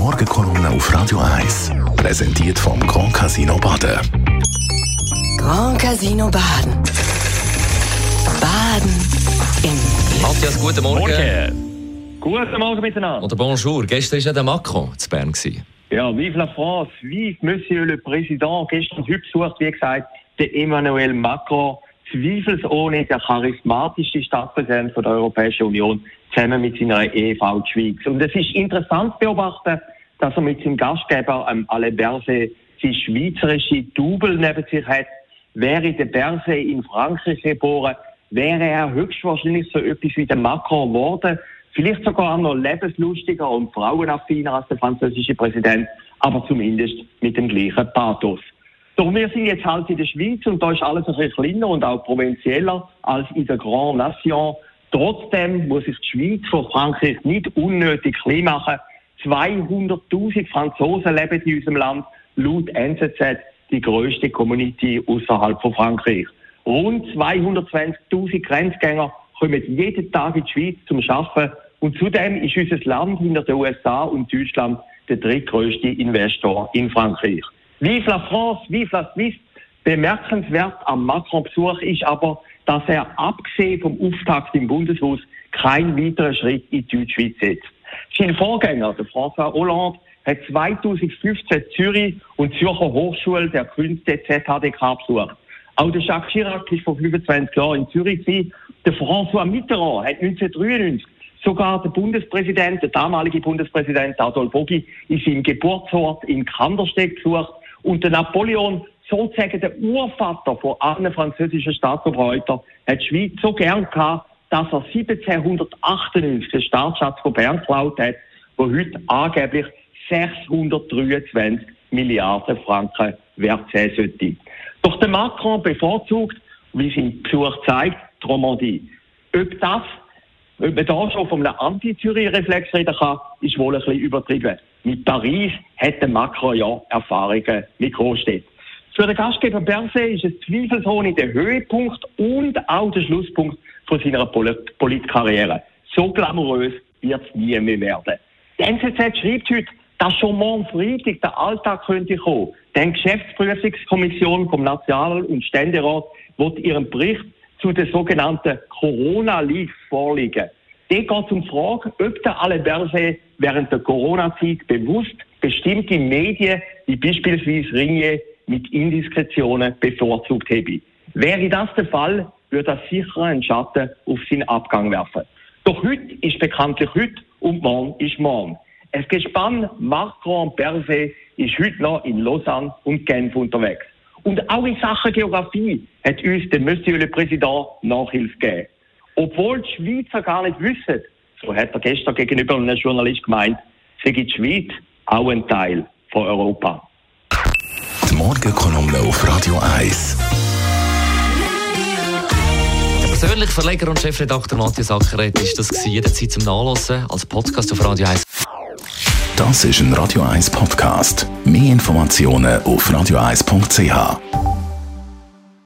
Morgenkolumne auf Radio 1. Präsentiert vom Grand Casino Baden. Grand Casino Baden. Baden im Matthias, guten Morgen. Morgen. Guten Morgen miteinander. Oder bonjour. Gestern war ja der Macron zu Bern. Ja, vive la France, vive Monsieur le Président. Gestern heute besucht, wie gesagt, der Emmanuel Macron, zweifelsohne der charismatischste Stadtpräsident der Europäischen Union, zusammen mit seiner Ehefrau die Schweiz. Und es ist interessant zu beobachten, dass er mit seinem Gastgeber, ähm, Alain Berset, die schweizerische Double neben sich hat. Wäre der Berset in Frankreich geboren, wäre er höchstwahrscheinlich so etwas wie der Macron geworden. Vielleicht sogar noch lebenslustiger und frauenaffiner als der französische Präsident, aber zumindest mit dem gleichen Pathos. Doch wir sind jetzt halt in der Schweiz und da ist alles ein bisschen kleiner und auch provinzieller als in der Grand Nation. Trotzdem muss sich die Schweiz von Frankreich nicht unnötig klein machen. 200.000 Franzosen leben in unserem Land, laut NZZ die größte Community außerhalb von Frankreich. Rund 220.000 Grenzgänger kommen jeden Tag in die Schweiz zum Arbeiten und zudem ist unser Land hinter den USA und Deutschland der drittgrößte Investor in Frankreich. Vive la France, vive la Suisse. Bemerkenswert am Macron-Besuch ist aber, dass er abgesehen vom Auftakt im Bundeshaus keinen weiteren Schritt in die Deutschschweiz setzt. Sein Vorgänger, der François Hollande, hat 2015 Zürich und Zürcher Hochschule der Künste ZHDK besucht. Auch der Jacques Chirac ist vor 25 Jahren in Zürich. Der François Mitterrand hat 1993 sogar der Bundespräsident, der damalige Bundespräsident Adolf Ogi, in seinem Geburtsort in Kandersteg besucht. Und der Napoleon, sozusagen der Urvater von allen französischen Staatsoberhäuptern, hat die Schweiz so gern gehabt, dass er 1798 den Staatsschatz von Bern geklaut hat, wo heute angeblich 623 Milliarden Franken wert sein sollte. Doch der Macron bevorzugt, wie sein Besuch zeigt, die Romandie. Ob das, ob man da schon von einem Anti-Zürich-Reflex reden kann, ist wohl ein bisschen übertrieben. Mit Paris hat der Macron ja Erfahrungen mit Großstädten. Für den Gastgeber Berset ist es zweifelsohne der Höhepunkt und auch der Schlusspunkt von seiner Polit Politkarriere. So glamourös wird es nie mehr werden. Die NZZ schreibt heute, dass schon morgen Freitag der Alltag könnte kommen. Denn Geschäftsprüfungskommission vom National- und Ständerat wird ihren Bericht zu der sogenannten Corona-Leaks vorlegen. Dort geht es um die Frage, ob der Alain Berset während der Corona-Zeit bewusst bestimmte Medien, wie beispielsweise Ringe, mit Indiskretionen bevorzugt habe. Wäre das der Fall, würde das sicher einen Schatten auf seinen Abgang werfen. Doch heute ist bekanntlich heute und morgen ist morgen. Das Gespann Macron Berset ist heute noch in Lausanne und Genf unterwegs. Und auch in Sachen Geografie hat uns der Monsieur le Président Nachhilfe gegeben. Obwohl die Schweizer gar nicht wissen, so hat er gestern gegenüber einem Journalist gemeint, sei die Schweiz auch ein Teil von Europa. Morgenkolumne auf Radio 1. Der persönliche Verleger und Chefredakteur Matthias Ackeret ist das jederzeit zum Nachlesen als Podcast auf Radio 1. Das ist ein Radio 1 Podcast. Mehr Informationen auf radio1.ch.